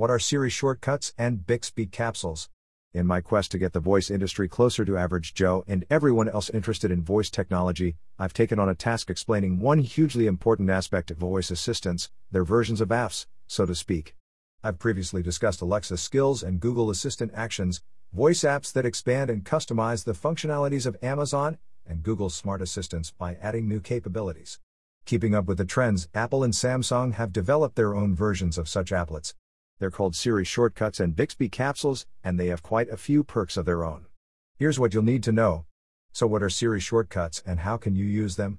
What are Siri shortcuts and Bixby capsules? In my quest to get the voice industry closer to average Joe and everyone else interested in voice technology, I've taken on a task explaining one hugely important aspect of voice assistants, their versions of apps, so to speak. I've previously discussed Alexa skills and Google Assistant actions, voice apps that expand and customize the functionalities of Amazon and Google's smart assistants by adding new capabilities. Keeping up with the trends, Apple and Samsung have developed their own versions of such applets. They're called Siri shortcuts and Bixby capsules, and they have quite a few perks of their own. Here's what you'll need to know. So, what are Siri shortcuts and how can you use them?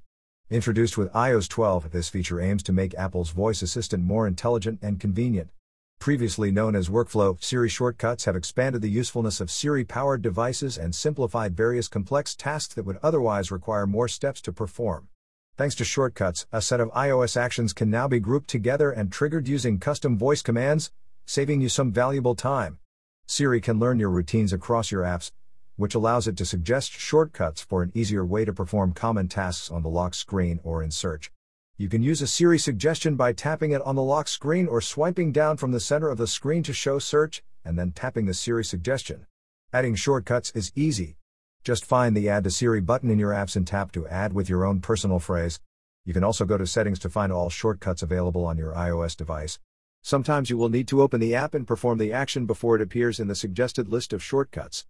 Introduced with iOS 12, this feature aims to make Apple's voice assistant more intelligent and convenient. Previously known as Workflow, Siri shortcuts have expanded the usefulness of Siri powered devices and simplified various complex tasks that would otherwise require more steps to perform. Thanks to shortcuts, a set of iOS actions can now be grouped together and triggered using custom voice commands, saving you some valuable time. Siri can learn your routines across your apps, which allows it to suggest shortcuts for an easier way to perform common tasks on the lock screen or in search. You can use a Siri suggestion by tapping it on the lock screen or swiping down from the center of the screen to show search, and then tapping the Siri suggestion. Adding shortcuts is easy. Just find the Add to Siri button in your apps and tap to add with your own personal phrase. You can also go to Settings to find all shortcuts available on your iOS device. Sometimes you will need to open the app and perform the action before it appears in the suggested list of shortcuts.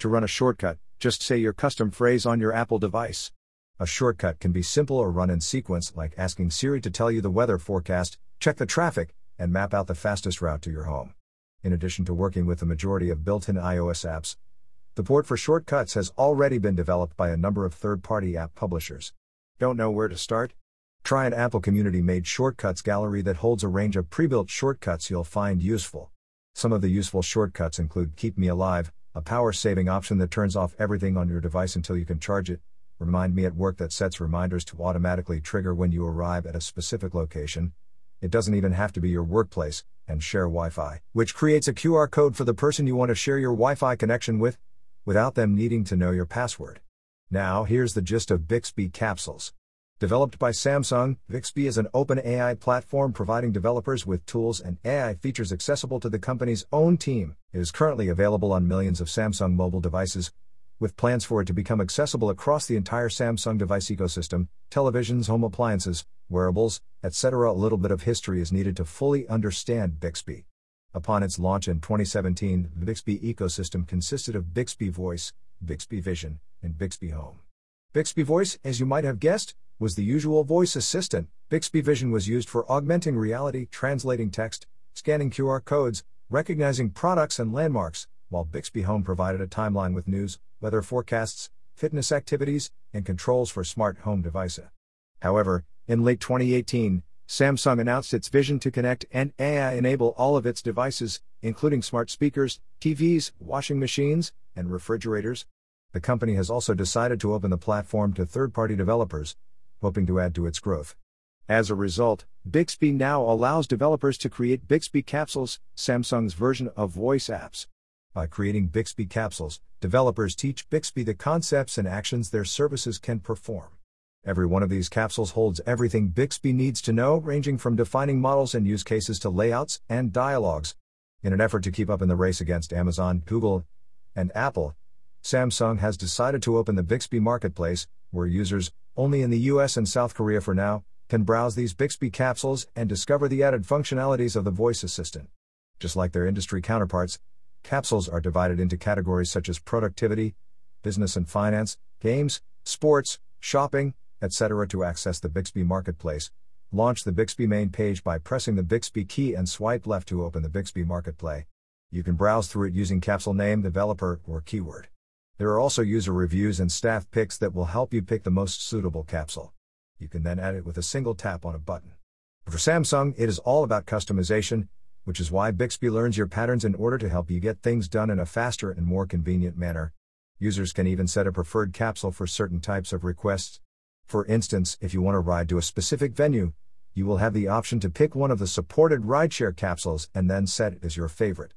To run a shortcut, just say your custom phrase on your Apple device. A shortcut can be simple or run in sequence, like asking Siri to tell you the weather forecast, check the traffic, and map out the fastest route to your home. In addition to working with the majority of built in iOS apps, the port for shortcuts has already been developed by a number of third party app publishers. Don't know where to start? Try an Apple community made shortcuts gallery that holds a range of pre built shortcuts you'll find useful. Some of the useful shortcuts include Keep Me Alive, a power saving option that turns off everything on your device until you can charge it, Remind Me at Work that sets reminders to automatically trigger when you arrive at a specific location. It doesn't even have to be your workplace, and Share Wi Fi, which creates a QR code for the person you want to share your Wi Fi connection with, without them needing to know your password. Now, here's the gist of Bixby capsules. Developed by Samsung, Bixby is an open AI platform providing developers with tools and AI features accessible to the company's own team. It is currently available on millions of Samsung mobile devices, with plans for it to become accessible across the entire Samsung device ecosystem televisions, home appliances, wearables, etc. A little bit of history is needed to fully understand Bixby. Upon its launch in 2017, the Bixby ecosystem consisted of Bixby Voice, Bixby Vision, and Bixby Home. Bixby Voice, as you might have guessed, was the usual voice assistant. Bixby Vision was used for augmenting reality, translating text, scanning QR codes, recognizing products and landmarks, while Bixby Home provided a timeline with news, weather forecasts, fitness activities, and controls for smart home devices. However, in late 2018, Samsung announced its vision to connect and AI enable all of its devices, including smart speakers, TVs, washing machines, and refrigerators. The company has also decided to open the platform to third party developers, hoping to add to its growth. As a result, Bixby now allows developers to create Bixby capsules, Samsung's version of voice apps. By creating Bixby capsules, developers teach Bixby the concepts and actions their services can perform. Every one of these capsules holds everything Bixby needs to know, ranging from defining models and use cases to layouts and dialogues. In an effort to keep up in the race against Amazon, Google, and Apple, Samsung has decided to open the Bixby marketplace, where users, only in the US and South Korea for now, can browse these Bixby capsules and discover the added functionalities of the voice assistant. Just like their industry counterparts, Capsules are divided into categories such as productivity, business and finance, games, sports, shopping, etc. To access the Bixby Marketplace, launch the Bixby main page by pressing the Bixby key and swipe left to open the Bixby Marketplace. You can browse through it using capsule name, developer, or keyword. There are also user reviews and staff picks that will help you pick the most suitable capsule. You can then add it with a single tap on a button. For Samsung, it is all about customization, which is why Bixby learns your patterns in order to help you get things done in a faster and more convenient manner. Users can even set a preferred capsule for certain types of requests. For instance, if you want to ride to a specific venue, you will have the option to pick one of the supported rideshare capsules and then set it as your favorite.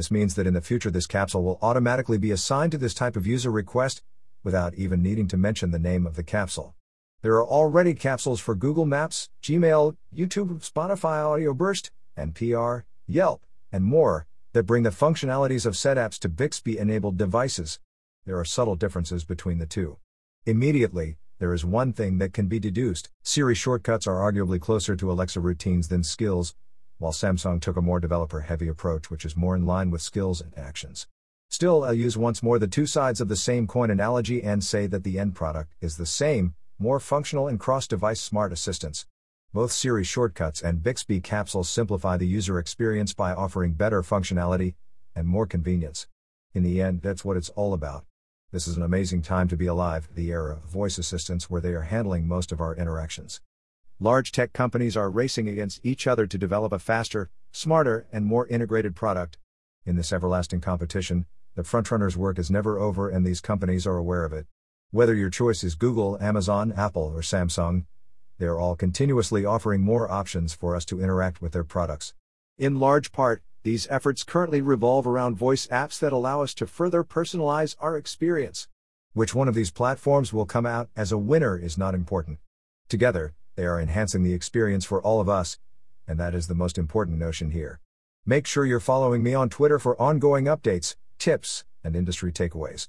This means that in the future, this capsule will automatically be assigned to this type of user request without even needing to mention the name of the capsule. There are already capsules for Google Maps, Gmail, YouTube, Spotify Audioburst, NPR, Yelp, and more, that bring the functionalities of said apps to Bixby enabled devices. There are subtle differences between the two. Immediately, there is one thing that can be deduced Siri shortcuts are arguably closer to Alexa routines than skills, while Samsung took a more developer heavy approach, which is more in line with skills and actions. Still, I'll use once more the two sides of the same coin analogy and say that the end product is the same, more functional and cross device smart assistants. Both Siri shortcuts and Bixby capsules simplify the user experience by offering better functionality and more convenience. In the end, that's what it's all about. This is an amazing time to be alive, the era of voice assistants where they are handling most of our interactions. Large tech companies are racing against each other to develop a faster, smarter, and more integrated product. In this everlasting competition, the frontrunner's work is never over and these companies are aware of it. Whether your choice is Google, Amazon, Apple, or Samsung, they are all continuously offering more options for us to interact with their products. In large part, these efforts currently revolve around voice apps that allow us to further personalize our experience. Which one of these platforms will come out as a winner is not important. Together, they are enhancing the experience for all of us, and that is the most important notion here. Make sure you're following me on Twitter for ongoing updates, tips, and industry takeaways.